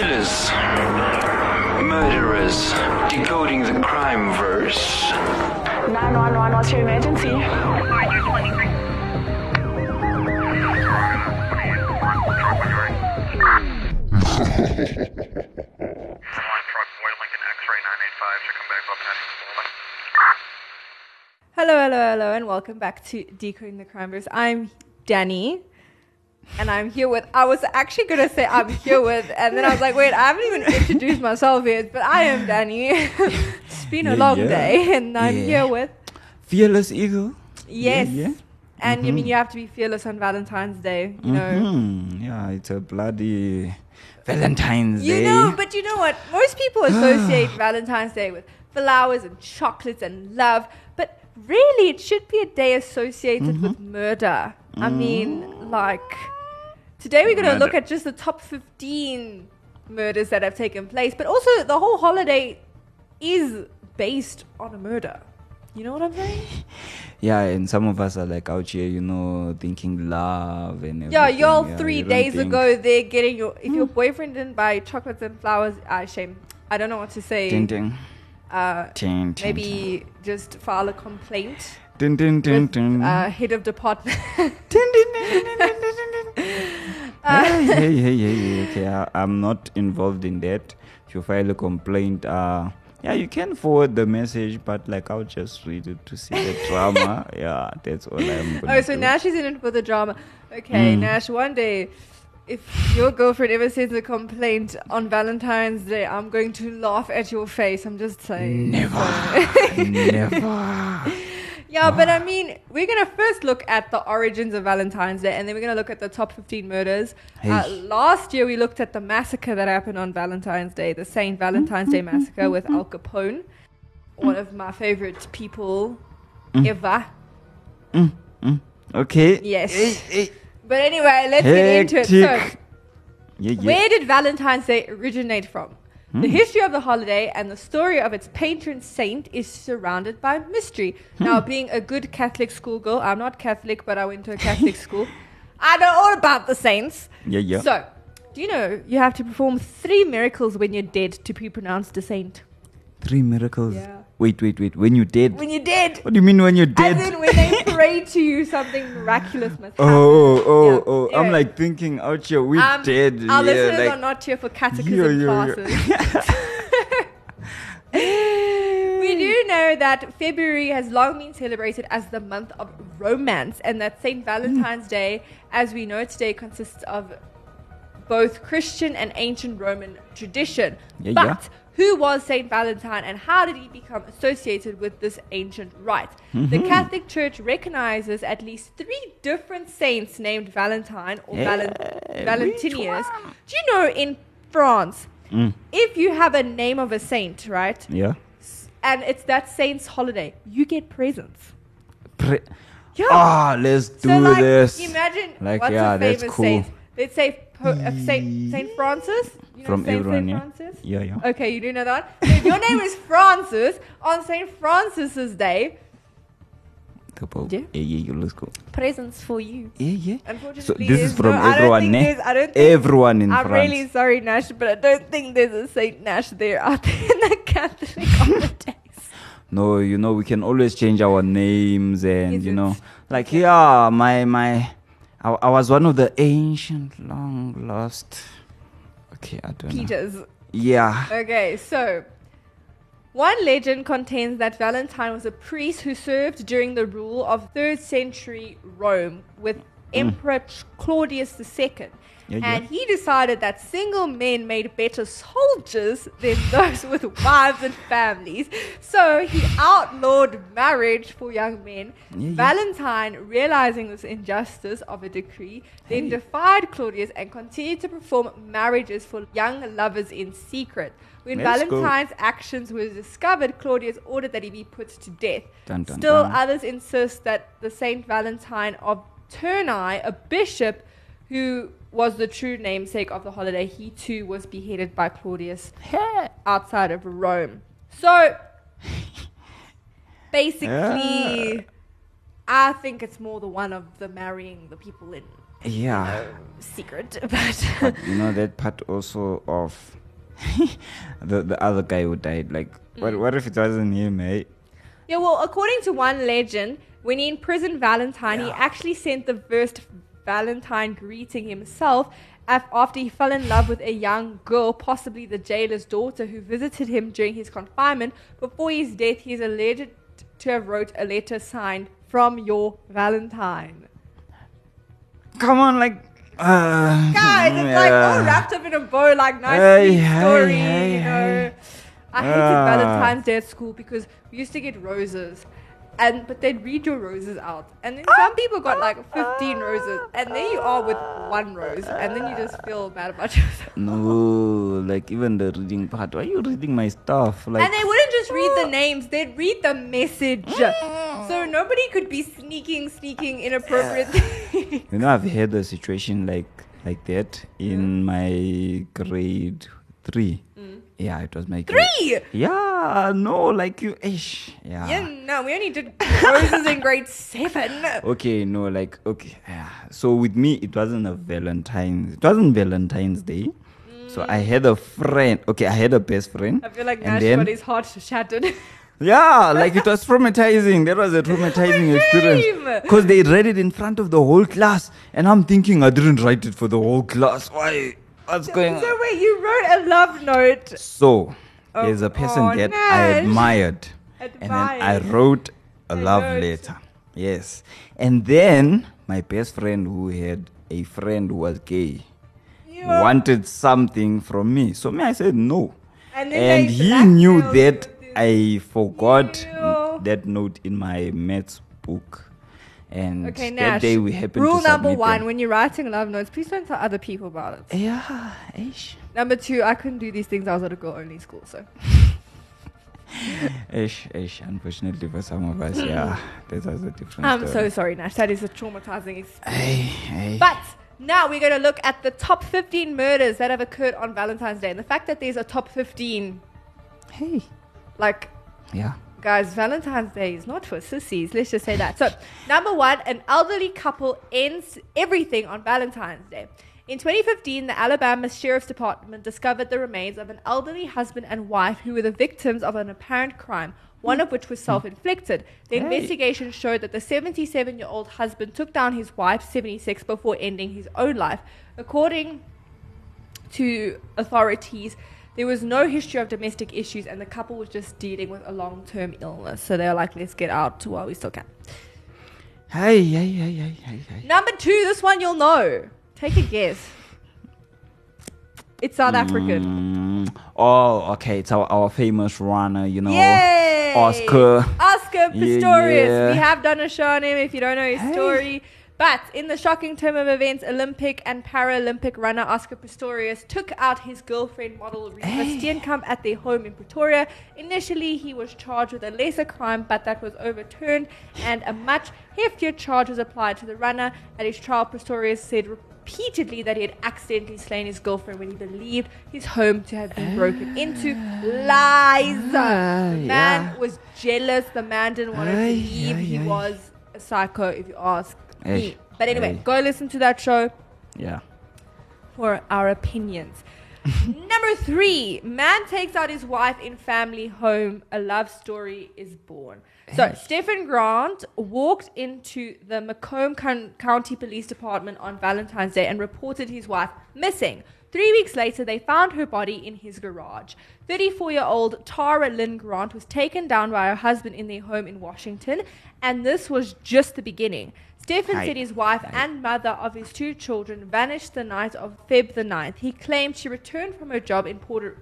Killers, murderers, decoding the crime verse. 911, what's your emergency? Line truck, Boy Lincoln X-ray 985, should come back up and Hello, hello, hello, and welcome back to Decoding the Crime Verse. I'm Danny, and I'm here with. I was actually gonna say I'm here with, and then I was like, wait, I haven't even introduced myself yet, but I am Danny. it's been a Yeah, long yeah. day, and I'm Yeah. here with. Fearless Eagle. Yes. And I mean, you have to be fearless on Valentine's Day, you know. Mhm. Yeah, it's a bloody Valentine's You Day. You know, but you know what? Most people associate Valentine's Day with flowers and chocolates and love, but really, it should be a day associated Mm-hmm. with murder. I mean, like, today we're going to look at just the top 15 murders that have taken place, but also the whole holiday is based on a murder. You know what I'm saying? yeah, and some of us are like out here, you know, thinking love and everything. Yeah, y'all Yeah, three you days think- ago, they're getting your. If your boyfriend didn't buy chocolates and flowers, ah, shame. I don't know what to say. Ding ding. Uh, Ting, ting, maybe just file a complaint Ding ding ding with ding. uh, head of department. Ding, ding, ding, ding, ding, ding, ding, ding. hey, hey, hey, hey, hey, okay, I, I'm not involved in that. If you file a complaint, uh, yeah, you can forward the message, but like I'll just read it to see the drama. yeah, that's all I'm gonna oh, so do. Nash is in it for the drama. Okay, Mm. Nash. One day, if your girlfriend ever sends a complaint on Valentine's Day, I'm going to laugh at your face. I'm just saying. Never, never. Yeah, but I mean, we're gonna first look at the origins of Valentine's Day, and then we're gonna look at the top 15 murders. Uh, last year, we looked at the massacre that happened on Valentine's Day, the Saint Valentine's Day massacre with Al Capone, one of my favorite people mm. ever. Mm, mm. Okay. Yes. Hey, hey. But anyway, let's get into it. So, Yeah, yeah. where did Valentine's Day originate from? The Hmm. history of the holiday and the story of its patron saint is surrounded by mystery. Hmm. Now, being a good Catholic schoolgirl, I'm not Catholic, but I went to a Catholic school. I know all about the saints. Yeah, yeah. So, do you know you have to perform three miracles when you're dead to be pronounced a saint? Three miracles. Yeah. Wait, wait, wait. When you dead? When you're dead, what do you mean when you're dead? as in when they pray to you, something miraculous must happen. Oh, oh, Yeah. oh! I'm like thinking out here. We Um, dead. Our yeah, listeners like, are not here for catechism Yo, yo, yo. classes. we do know that February has long been celebrated as the month of romance, and that St. Valentine's Day, as we know today, consists of both Christian and ancient Roman tradition. Yeah, but yeah. Who was Saint Valentine and how did he become associated with this ancient rite? The Mm-hmm. Catholic Church recognizes at least three different saints named Valentine or Valen- Valentinius. Do you know in France, Mm. if you have a name of a saint, right, Yeah. and it's that saint's holiday, you get presents. Pre- Yeah. Ah, let's do so like, this. imagine Like, what's yeah, a famous cool. saint? Let's say po- uh, Saint Saint Francis. You know From Saint, everyone, Saint yeah. Francis? Yeah, yeah. Okay, you do know that. So if your name is Francis on Saint Francis's Day, The Pope. Yeah. Yeah, yeah, yeah, let's go. presents for you. Yeah, yeah. Unfortunately, So this is from no, I don't everyone, eh? there's- I don't think Everyone in I'm France. really sorry, Nash, but I don't think there's a Saint Nash there out there in the Catholic holidays. No, you know we can always change our names and you know, like yeah, my my, I, I was one of the ancient, long lost. Okay, I don't know. Yeah. Okay, so one legend contains that Valentine was a priest who served during the rule of 3rd century Rome with mm. Emperor Claudius II. Yeah, and yeah. he decided that single men made better soldiers than those with wives and families. So he outlawed marriage for young men. Yeah. Valentine, realizing this injustice of a decree, then defied Claudius and continued to perform marriages for young lovers in secret. When Let's go. Valentine's actions were discovered, Claudius ordered that he be put to death. Dun, dun, Still, dun. others insist that the Saint Valentine of Terni, a bishop who was the true namesake of the holiday, he too was beheaded by Claudius outside of Rome. So, basically, Yeah. I think it's more the one of the marrying the people in yeah. secret, but But you know that part also of the the other guy who died. Like, what Mm. what if it wasn't him, eh? Yeah, well, according to one legend, when he imprisoned Valentine, he actually sent the first Valentine greeting himself after he fell in love with a young girl, possibly the jailer's daughter, who visited him during his confinement. Before his death, he is alleged to have wrote a letter signed from your Valentine. Come on, like. Uh, Guys, it's like all yeah. wrapped up in a bow, like nice Hey, hey, story, hey, you know. I hated Ah. Valentine's Day at school because we used to get roses. And but they'd read your roses out. And then some people got like fifteen roses. And there you are with one rose. And then you just feel bad about yourself. No, like even the reading part. Why are you reading my stuff? Like, And they wouldn't just read the names, they'd read the message. So nobody could be sneaking, sneaking inappropriate things. you know, I've had a situation like like that in my grade three. Mm. Yeah, it was my grade. Mm. Three! Yeah, no, like you, ish. Yeah. Yeah, no, we only did roses in grade seven. Okay, no, like okay. Yeah. So with me, it wasn't a Valentine's. It wasn't Valentine's Day. So I had a friend. Okay, I had a best friend. I feel like and Nash then- got his heart shattered. Yeah, like it was traumatizing. That was a traumatizing experience. Because they read it in front of the whole class. And I'm thinking, I didn't write it for the whole class. Why? What's going on? So wait, you wrote a love note. So, Oh, there's a person oh, that I Nash. admired. And then I wrote a A love note. letter. Yes. And then my best friend, who had a friend who was gay, You- wanted something from me. So, me, I said no. And And he knew that. I forgot Ew. that note in my maths book. And Okay, that Nash. day we happened Rule number one: them. when you're writing love notes, please don't tell other people about it. Yeah, ish. Number two: I couldn't do these things. I was at a girl-only school, so Ish, ish. Unfortunately for some of us, yeah, that was a different I'm so sorry, Nash. That is a traumatizing experience. But now we're going to look at the top 15 murders that have occurred on Valentine's Day, and the fact that there's a top 15, hey. like Yeah. Guys, Valentine's Day is not for sissies. Let's just say that. So, number one, an elderly couple ends everything on Valentine's Day. In 2015, the Alabama Sheriff's Department discovered the remains of an elderly husband and wife who were the victims of an apparent crime, one of which was self inflicted. The Hey. investigation showed that the 77 year old husband took down his wife, 76, before ending his own life. According to authorities, there was no history of domestic issues, and the couple was just dealing with a long term illness. So they were like, let's get out while we still can. Hey, hey, hey, hey, hey, hey. Number two, this one you'll know. Take a guess. It's South African. Mm, oh, okay. It's our, our famous runner, you know. Yay! Oscar. Oscar Yeah, Pistorius. yeah. We have done a show on him if you don't know his Hey. story. But in the shocking turn of events, Olympic and Paralympic runner Oscar Pistorius took out his girlfriend model Rita Hey. Steenkamp at their home in Pretoria. Initially, he was charged with a lesser crime, but that was overturned, and a much heftier charge was applied to the runner. At his trial, Pistorius said repeatedly that he had accidentally slain his girlfriend when he believed his home to have been broken into. Lies. Ah, The man yeah. was jealous. The man didn't want her to leave. ay, he ay. was a psycho, if you ask Eh, ay, me. But anyway, ay. go listen to that show Yeah. for our opinions. Number three, man takes out his wife in family home. A love story is born. So Stephen Grant walked into the Macomb Coun- County Police Department on Valentine's Day and reported his wife missing. Three weeks later, they found her body in his garage. 34 year old Tara Lynn Grant was taken down by her husband in their home in Washington, and this was just the beginning. Stephen Hi. said his wife and mother of his two children vanished the night of Feb the 9th. He claimed she returned from her job in Puerto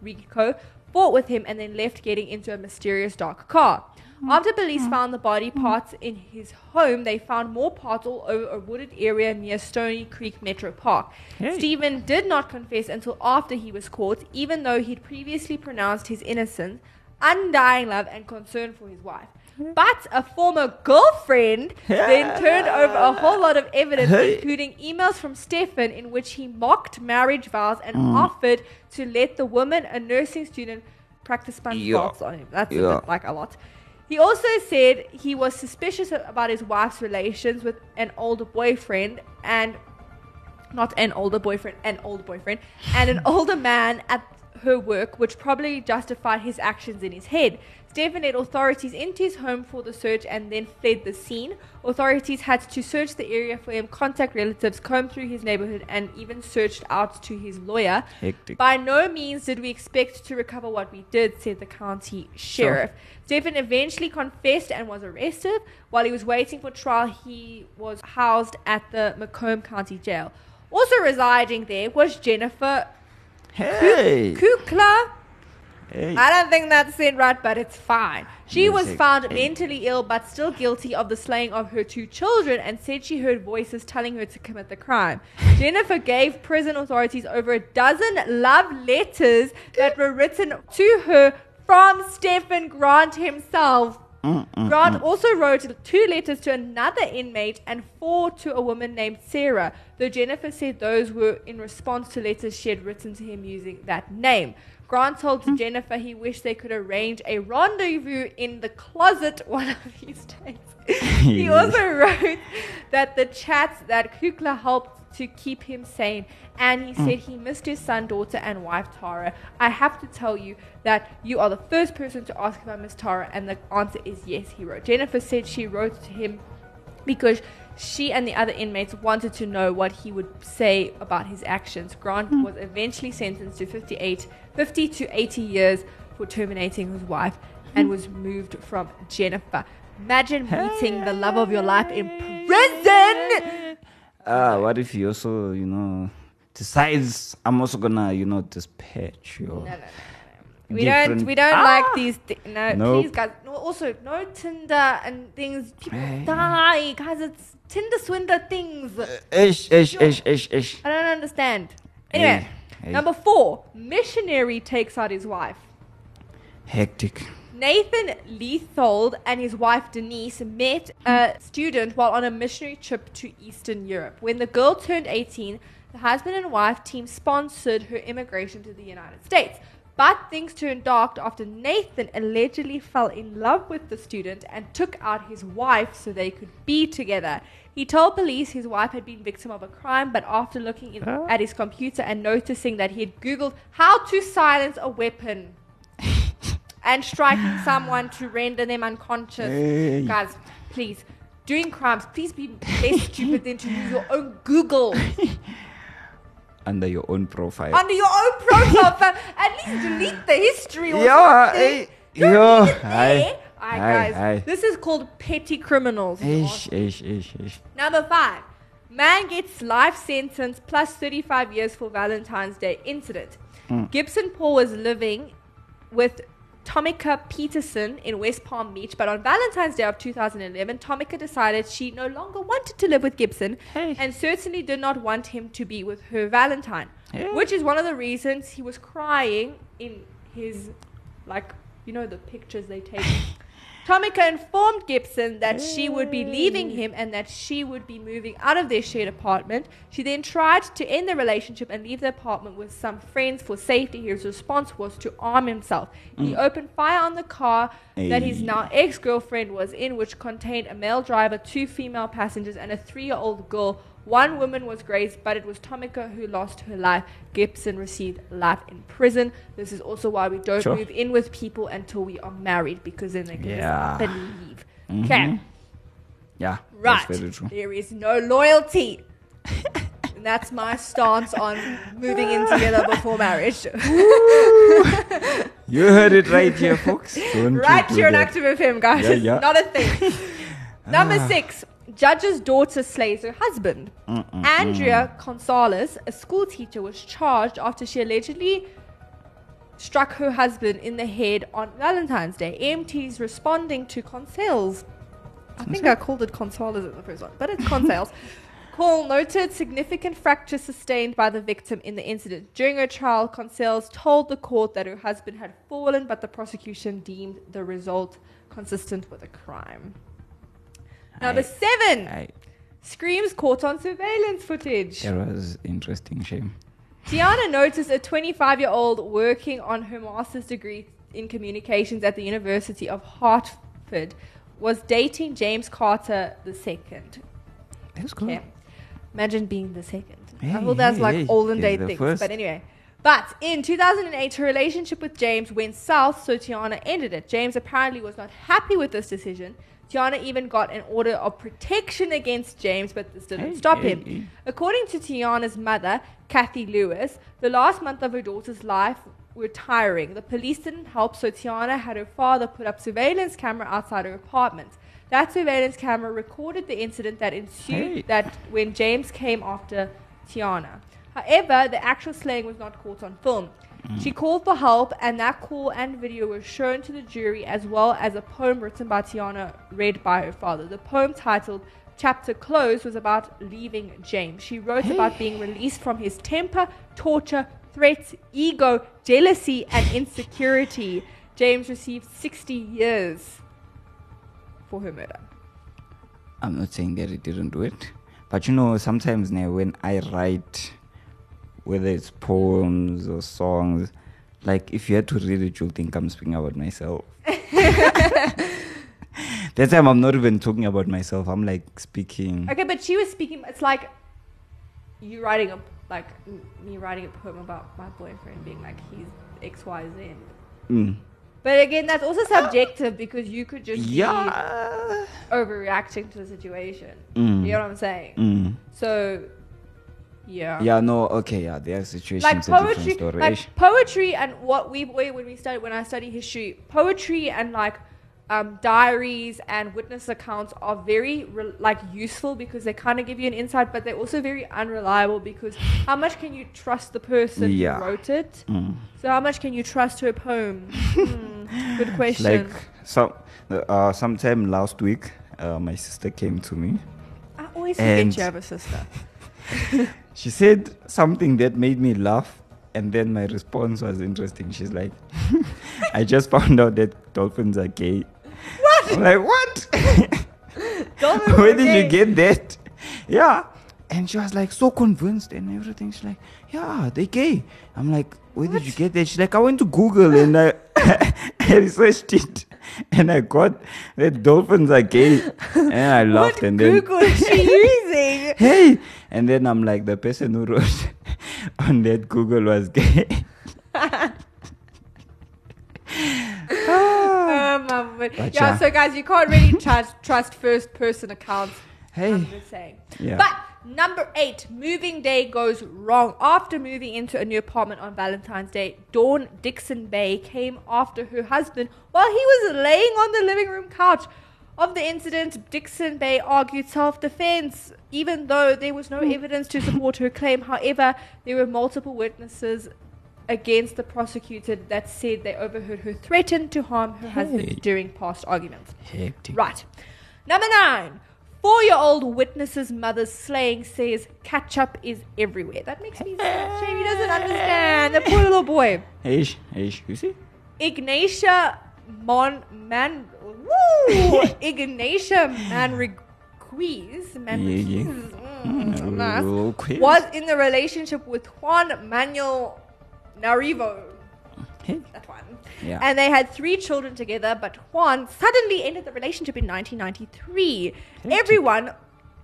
Rico, fought with him, and then left getting into a mysterious dark car. Mm-hmm. After police mm-hmm. found the body mm-hmm. parts in his home, they found more parts all over a wooded area near Stony Creek Metro Park. Hey. Stephen did not confess until after he was caught, even though he'd previously pronounced his innocence, undying love, and concern for his wife. But a former girlfriend then turned over a whole lot of evidence, including emails from Stefan in which he mocked marriage vows and Mm. offered to let the woman, a nursing student, practice sponge Yeah. on him. That's a bit like a lot. He also said he was suspicious about his wife's relations with an older boyfriend and not an older boyfriend, an old boyfriend, and an older man at her work, which probably justified his actions in his head. Stefan led authorities into his home for the search and then fled the scene. Authorities had to search the area for him, contact relatives, comb through his neighborhood, and even searched out to his lawyer. Hectic. By no means did we expect to recover what we did, said the county sheriff. Stephen eventually confessed and was arrested. While he was waiting for trial, he was housed at the Macomb County Jail. Also residing there was Jennifer Hey. Kukla. Hey. I don't think that's it right, but it's fine. She Yes, was found it- mentally ill but still guilty of the slaying of her two children and said she heard voices telling her to commit the crime. Jennifer gave prison authorities over a dozen love letters that were written to her from Stephen Grant himself. Mm, mm, Grant mm. also wrote two letters to another inmate and four to a woman named Sarah, though Jennifer said those were in response to letters she had written to him using that name. Grant told hmm? Jennifer he wished they could arrange a rendezvous in the closet one of these days. he also wrote that the chats that Kukla helped to keep him sane, and he hmm. said he missed his son, daughter, and wife Tara. I have to tell you that you are the first person to ask if I miss Tara, and the answer is yes, he wrote. Jennifer said she wrote to him because she and the other inmates wanted to know what he would say about his actions. Grant was eventually sentenced to 58, 50 to 80 years for terminating his wife and was moved from Jennifer. Imagine meeting the love of your life in prison. Ah, what if he also, you know, decides I'm also gonna, you know, dispatch no, no, no. We don't. We don't Ah! like these. Thi- no, Nope. please, guys. No, also, no Tinder and things. People Hey. die, guys. It's Tinder swindler things. Ish, ish, ish, ish, ish. I don't understand. Anyway, hey. number four, missionary takes out his wife. Hectic. Nathan Leithold and his wife Denise met a student while on a missionary trip to Eastern Europe. When the girl turned 18, the husband and wife team sponsored her immigration to the United States. But things turned dark after Nathan allegedly fell in love with the student and took out his wife so they could be together. He told police his wife had been victim of a crime, but after looking in, at his computer and noticing that he had Googled how to silence a weapon and striking someone to render them unconscious. Hey. Guys, please, doing crimes, please be less stupid than to use your own Google Under your own profile. under your own profile. At least delete the history or Yeah, something. yo, it hi. Alright, hi, guys, hi. this is called petty criminals. Ish, ish, ish, ish. Number five, man gets life sentence plus 35 years for Valentine's Day incident. Hmm. Gibson Paul was living with Tomika Peterson in West Palm Beach, but on Valentine's Day of 2011, Tomika decided she no longer wanted to live with Gibson Hey. and certainly did not want him to be with her Valentine, Hey. which is one of the reasons he was crying in his, like, you know, the pictures they take. Tomika informed Gibson that she would be leaving mm. him and that she would be moving out of their shared apartment. She then tried to end the relationship and leave the apartment with some friends for safety. His response was to arm himself. He mm. opened fire on the car that his now ex girlfriend was in, which contained a male driver, two female passengers, and a three year old girl. One woman was grazed, but it was Tomika who lost her life. Gibson received life in prison. This is also why we don't Sure. move in with people until we are married, because then they can Yeah. just and leave. Okay, Yeah. right. That's very true. There is no loyalty. and that's my stance on moving in together before marriage. You heard it right here, folks. Don't right here on. Active FM, guys. Yeah, yeah. Not a thing. Number six. Judge's daughter slays her husband. Andrea Gonzalez, a school teacher, was charged after she allegedly struck her husband in the head on Valentine's Day. EMTs responding to Consales. I think I called it Gonzalez in the first one, but it's Consales. Call noted significant fracture sustained by the victim in the incident. During her trial, Consales told the court that her husband had fallen, but the prosecution deemed the result consistent with a crime. Number Aye. seven, Aye. screams caught on surveillance footage. That was interesting, shame. Tiana Notice a 25 year old working on her master's degree in communications at the University of Hartford was dating James Carter II. That's cool. Okay. Imagine being the second. I Hey, thought that's hey, like hey, olden day things. first. But anyway. But in 2008, her relationship with James went south, so Tiana ended it. James apparently was not happy with this decision. Tiana even got an order of protection against James, but this didn't Hey, stop hey, him. hey. According to Tiana's mother, Kathy Lewis, the last month of her daughter's life were tiring. The police didn't help, so Tiana had her father put up surveillance camera outside her apartment. That surveillance camera recorded the incident that ensued that when James came after Tiana. However, the actual slaying was not caught on film. She called for help, and that call and video were shown to the jury, as well as a poem written by Tiana read by her father. The poem titled Chapter Closed was about leaving James. She wrote about being released from his temper, torture, threats, ego, jealousy, and insecurity. James received 60 years for her murder. I'm not saying that he didn't do it, but you know, sometimes now when I write, whether it's poems or songs, like if you had to read it, you'll think I'm speaking about myself. that time I'm not even talking about myself. I'm like speaking. Okay, but she was speaking. It's like you writing a like me writing a poem about my boyfriend being like he's X Y Z. Mm. But again, that's also subjective because you could just Yeah. be overreacting to the situation. Mm. You know what I'm saying? Mm. So, yeah. Yeah. No. Okay. Yeah. There are situations. Like a different poetry, like poetry, and what we when we study when I study history, poetry and like um, diaries and witness accounts are very re- like useful because they kind of give you an insight, but they're also very unreliable because how much can you trust the person Yeah. who wrote it? Mm. So how much can you trust her poem? Hmm, good question. Like some uh, sometime last week, uh, my sister came to me. I always forget and- you have a sister. She said something that made me laugh, and then my response was interesting. She's like, "I just found out that dolphins are gay." What? I'm like, "What? Dolphins Where did gay. you get that?" Yeah, and she was like so convinced and everything. She's like, "Yeah, they're gay." I'm like, "Where did you get that?" She's like, "I went to Google and I, I researched it." And I got that dolphins are gay, and I laughed. What and then Google she using? hey and then i'm like the person who wrote on that google was gay Um, but But yeah, yeah. so guys, you can't really trust trust first person accounts. hey I'm just saying. Yeah. But number eight, moving day goes wrong. After moving into a new apartment on Valentine's Day, Dawn Dixon Bay came after her husband while he was laying on the living room couch. Of the incident, Dixon Bay argued self defense, even though there was no evidence to support her claim. However, there were multiple witnesses against the prosecutor that said they overheard her threaten to harm her Hey. husband during past arguments. hectic Right. Number nine. Four year old witness's mother's slaying says ketchup is everywhere. That makes me so ashamed. He doesn't understand. The poor little boy. hey hey you see Ignatia Mon Man Manriquez Yeah, yeah. mm, nice, was in a relationship with Juan Manuel Narivo. That one. Yeah. And they had three children together, but Juan suddenly ended the relationship in 1993. Everyone,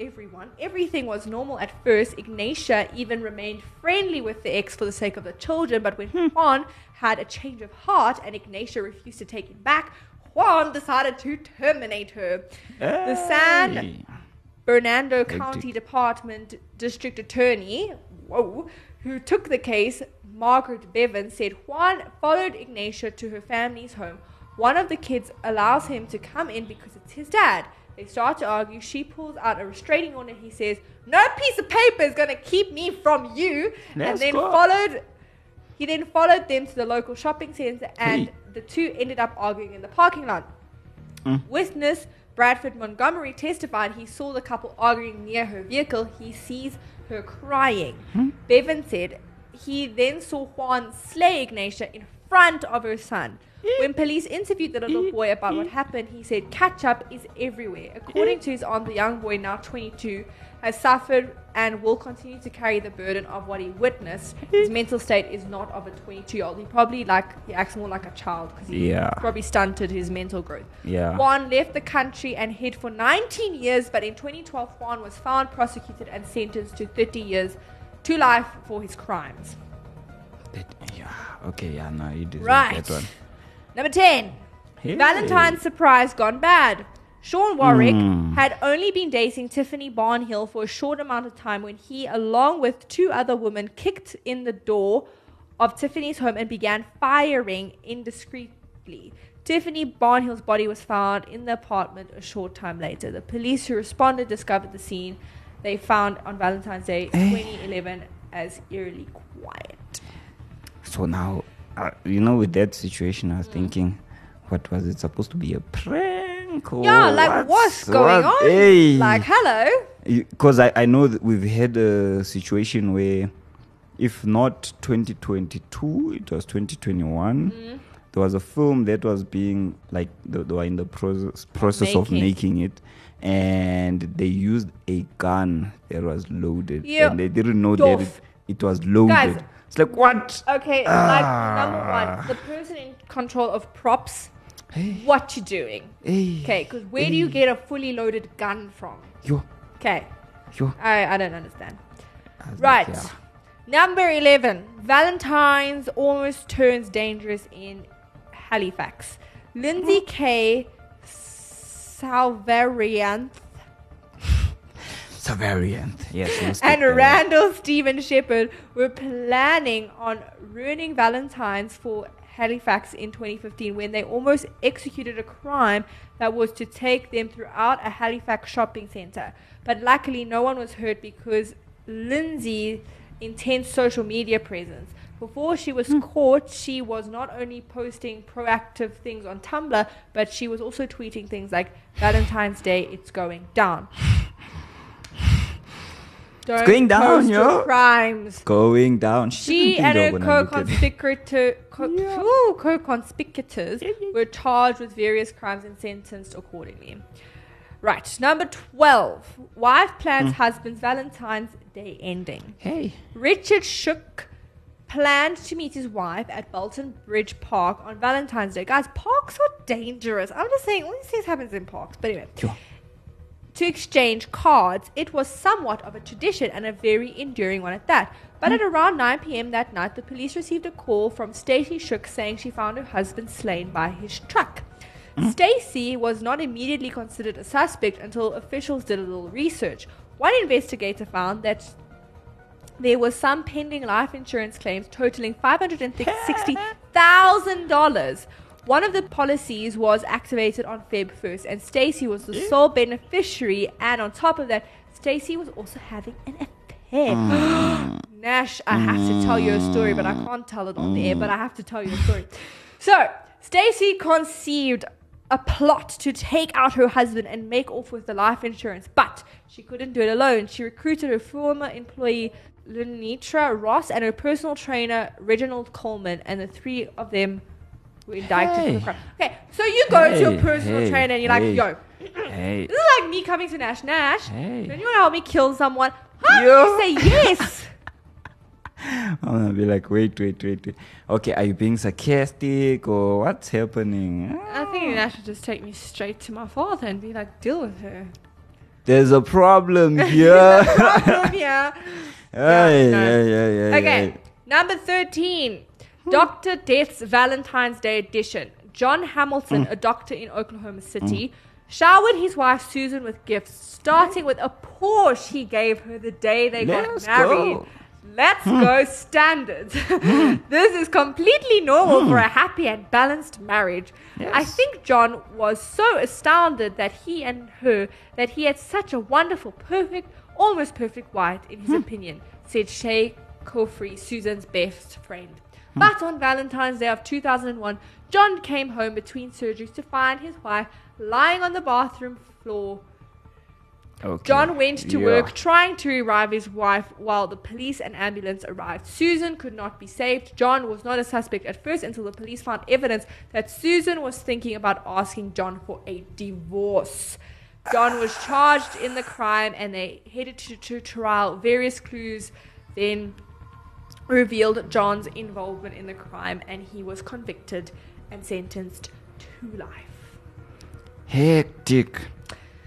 everyone, everything was normal at first. Ignatia even remained friendly with the ex for the sake of the children, but when Juan had a change of heart and Ignatia refused to take him back, Juan decided to terminate her. The San Hey. Bernardo County Department District Attorney, whoa, who took the case, Margaret Bevan, said Juan followed Ignatia to her family's home. One of the kids allows him to come in because it's his dad. They start to argue. She pulls out a restraining order. He says, No piece of paper is going to keep me from you. Let's and then go. followed he then followed them to the local shopping center and Hey. the two ended up arguing in the parking lot. Mm. Witness Bradford Montgomery testified he saw the couple arguing near her vehicle. He sees her crying. Hmm? Bevan said he then saw Juan slay Ignatia in front of her son. When police interviewed the little boy about what happened, he said ketchup is everywhere. According to his aunt, the young boy, now 22, has suffered and will continue to carry the burden of what he witnessed. His mental state is not of a 22 year old. He probably like he acts more like a child because he Yeah. probably stunted his mental growth. Yeah. Juan left the country and hid for 19 years, but in 2012, Juan was found, prosecuted, and sentenced to 30 years to life for his crimes. That- yeah. Okay, yeah, no, you deserve Right. that one. Number 10. Hey. Valentine's surprise gone bad. Sean Warwick Hmm. had only been dating Tiffany Barnhill for a short amount of time when he, along with two other women, kicked in the door of Tiffany's home and began firing indiscreetly. Tiffany Barnhill's body was found in the apartment a short time later. The police who responded discovered the scene they found on Valentine's Day Eh. 2011 as eerily quiet. So now, uh, you know, with that situation. I was thinking, what was it supposed to be a prank? Or Yeah, like what's, going what? on? Hey. Like, hello? because I, I know that we've had a situation where if not 2022 it was 2021 Mm. there was a film that was being like they, they were in the process process of making. making it and they used a gun that was loaded Yeah. and they didn't know Doof. that it, it was loaded Guys. It's like what Okay, like ah. number one, the person in control of props, hey what you doing? hey Okay, because where do you get a fully loaded gun from? yo Okay, yo I, I don't understand. I like, Right. yeah. Number 11, Valentine's almost turns dangerous in Halifax. Lindsay hmm. K. Salvarian it's yes and of the- Randall Stephen Shepard were planning on ruining Valentine's for Halifax in 2015 when they almost executed a crime that was to take them throughout a Halifax shopping center. But luckily, no one was hurt because Lindsay's intense social media presence. Before she was hmm. caught, she was not only posting proactive things on Tumblr, but she was also tweeting things like Valentine's Day, it's going down. Don't going down, yo. crimes. going down She and her were gonna look at- co-conspicutor, co- ooh, co-conspicutors were charged with various crimes and sentenced accordingly. Right, number 12. Wife plans Hmm. husband's Valentine's Day ending. hey Richard Shook planned to meet his wife at Bolton Bridge Park on Valentine's Day. Guys, parks are dangerous. I'm just saying, all these things happens in parks. But anyway, Sure. To exchange cards. It was somewhat of a tradition and a very enduring one at that. But at around 9 p.m. that night, the police received a call from Stacey Shook saying she found her husband slain by his truck. Hmm? Stacey was not immediately considered a suspect until officials did a little research. One investigator found that there were some pending life insurance claims totaling $560,000. One of the policies was activated on Feb 1st, and Stacey was the sole beneficiary. And on top of that, Stacey was also having an affair. Nash, I have to tell you a story, but I mm. can't tell it on the air, but I mm. have to tell you a story. So, Stacey conceived a plot to take out her husband and make off with the life insurance, but she couldn't do it alone. She recruited her former employee, Lenitra Ross, and her personal trainer, Reginald Coleman, and the three of them were indicted for Hey. the crime. Okay, so you go to your personal hey, trainer and you're like, hey. yo, hey this is like me coming to Nash. Nash, Hey. don't you want to help me kill someone? How Yo. you say yes? I'm gonna be like, wait, wait, wait, wait. Okay, are you being sarcastic or what's happening? I think ah. Nash should just take me straight to my father and be like, deal with her. There's a problem here. Problem here. Hey, no. yeah, yeah, yeah, Okay, yeah. number 13. Dr. Death's Valentine's Day edition. John Hamilton, a doctor in Oklahoma City, showered his wife Susan with gifts, starting with a Porsche he gave her the day they Let's got married. go. Let's go hmm. standards. Hmm. this is completely normal for a hmm. happy and balanced marriage. I Yes. think John was so astounded that he and her that he had such a wonderful, perfect, almost perfect wife in his opinion, said Shay Kofri, Susan's best friend. But on Valentine's Day of 2001, John came home between surgeries to find his wife lying on the bathroom floor Okay. John went to Yeah. work trying to revive his wife while the police and ambulance arrived. Susan could not be saved. John was not a suspect at first until the police found evidence that Susan was thinking about asking John for a divorce. John was charged in the crime and they headed to, to trial. Various clues then revealed John's involvement in the crime and he was convicted and sentenced to life. Hectic.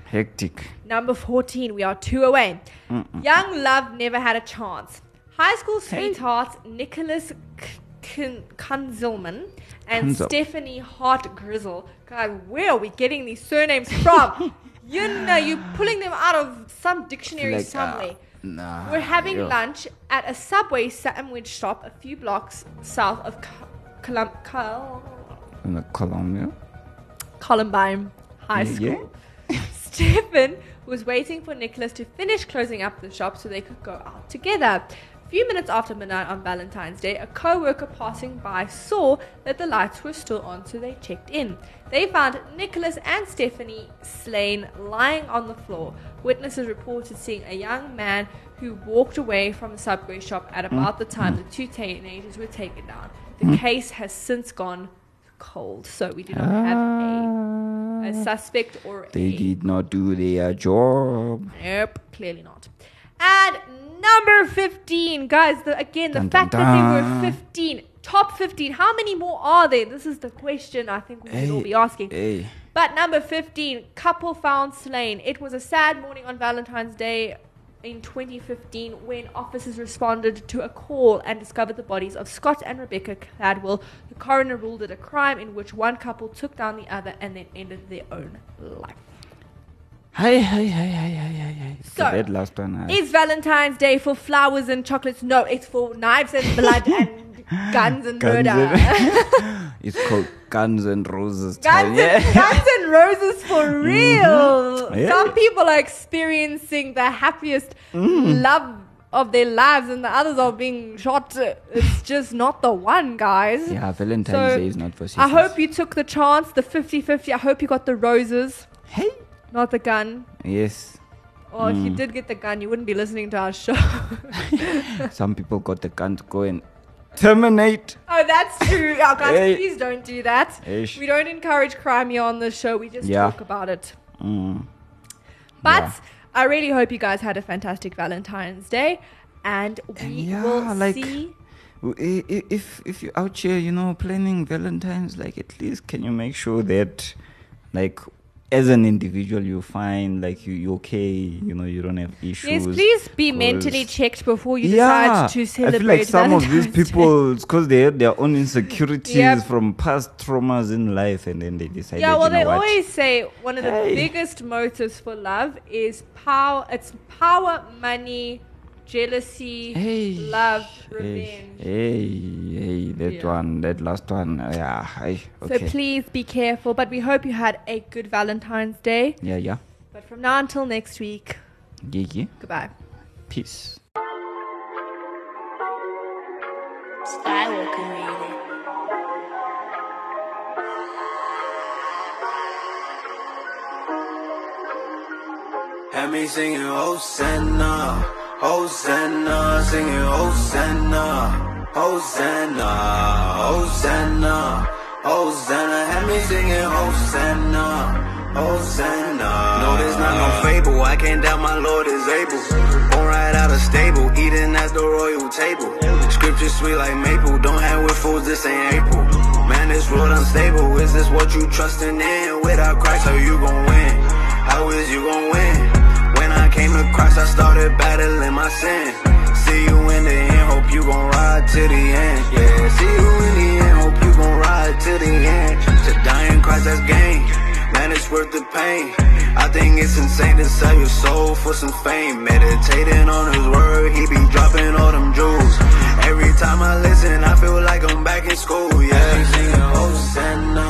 Hectic. Number 14, we are two away. Young Love never had a chance. High school sweethearts Nicholas K- K- Kunzelman and Kunzel. Stephanie Hart Grizzle. God, where are we getting these surnames from? you know, you're pulling them out of some dictionary Like, uh, somewhere. Nah. We're having yeah. lunch at a Subway sandwich shop a few blocks south of Co- Colum- Col- In the Columbia. Columbine High Yeah. School. Stephen was waiting for Nicholas to finish closing up the shop so they could go out together. A few minutes after midnight on Valentine's Day, a co worker passing by saw that the lights were still on, so they checked in. They found Nicholas and Stephanie slain lying on the floor. Witnesses reported seeing a young man who walked away from the subway shop at about the time the two teenagers were taken down. The mm. case has since gone cold, so we do not have a, a ah. suspect or a They a did not do their job. Nope, clearly not. And number 15, guys, the, again, the Dun, fact dun, that they were 15, top 15, how many more are there? This is the question I think we should all be asking. Hey. But number 15, couple found slain. It was a sad morning on Valentine's Day in 2015 when officers responded to a call and discovered the bodies of Scott and Rebecca Cladwell. The coroner ruled it a crime in which one couple took down the other and then ended their own life. Hi, hi, hi, hi, hi, hi, hi. So, that last one. I- Is Valentine's Day for flowers and chocolates? No, it's for knives and blood and guns and Guns murder. and- it's called Guns and Roses. time, Guns, and, guns and roses for real. Yeah. Some people are experiencing the happiest Mm. love of their lives, and the others are being shot. It's just not the one, guys. Yeah, Valentine's So, Day is not for I hope you took the chance, the 50 50. I hope you got the roses, Hey. Not the gun. Yes. Or if you Mm. did get the gun, you wouldn't be listening to our show. Some people got the gun to go and terminate. Oh, that's true. Oh, guys, Hey. please don't do that. Ish. We don't encourage crime here on the show. We just Yeah. talk about it. Mm. But Yeah. I really hope you guys had a fantastic Valentine's Day. And we yeah, will like- see. W- i- i- If if you're out here, you know, planning Valentine's, like at least can you make sure that, like, as an individual, you find like you you okay, you know, you don't have issues. Yes, please be mentally checked before you yeah, decide to celebrate I feel like some of these people, because they had their own insecurities Yep. from past traumas in life, and then they decide Yeah, well, they what? always say one of the Hey. biggest motives for love is power. It's power, money, jealousy, Hey, love, hey, revenge. Hey, hey, that Yeah. one, that last one, uh, yeah, hey, So please be careful. But we hope you had a good Valentine's Day. yeah, yeah, But from now until next week, yeah, yeah, goodbye. peace. Skywalker made. Had me singing Hosanna, Hosanna, singing Hosanna, Hosanna, Hosanna, Hosanna. Had me singing Hosanna, Hosanna. No, this not no fable. I can't doubt my Lord is able. Born right out of stable, eating at the royal table. Scripture sweet like maple. Don't hang with fools. This ain't April. Man, this world unstable. Is this what you trusting in? Without Christ, how you gon' win? How is you gon' win? To Christ, I started battling my sin. See you in the end, hope you gon' ride to the end. Yeah, see you in the end, hope you gon' ride to the end. To die in Christ, that's gain. Man, it's worth the pain. I think it's insane to sell your soul for some fame. Meditating on his word, he be dropping all them jewels. Every time I listen, I feel like I'm back in school. Yeah, singing Hosanna,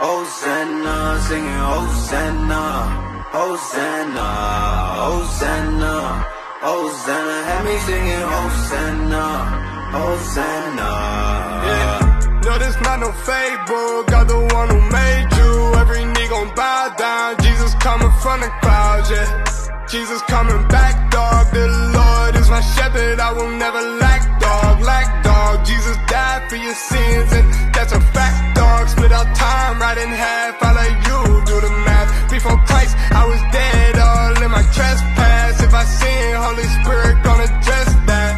Hosanna, singing Hosanna. Hosanna, Hosanna, Hosanna, had me singing Hosanna, Hosanna. Yeah, no, this not no fable. God, the one who made you. Every knee gon' bow down. Jesus coming from the crowd, yeah. Jesus coming back, dog. The Lord is my shepherd, I will never lack, dog. Lack, dog. Jesus died for your sins, and that's a fact, dog. Split our time right in half, I let you do the. Before Christ, I was dead, all in my trespass. If I sin, Holy Spirit gonna dress that.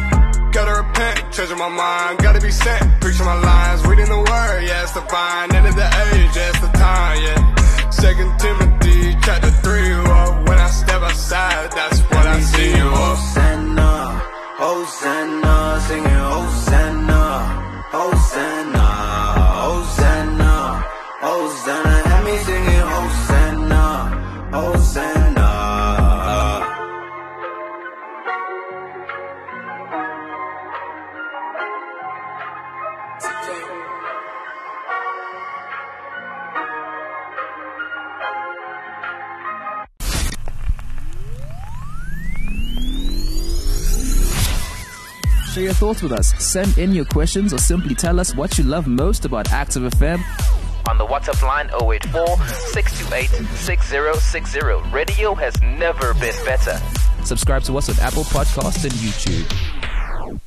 Gotta repent, treasure my mind, gotta be sent. Preaching my lines, reading the word, yeah, it's the vine. End of the age, yeah, it's the time, yeah. Second Timothy, chapter 3, well, when I step outside, that's what thoughts with us. Send in your questions or simply tell us what you love most about Active FM. on the WhatsApp line 084 628 6060. Radio has never been better. Subscribe to us on Apple Podcasts and YouTube.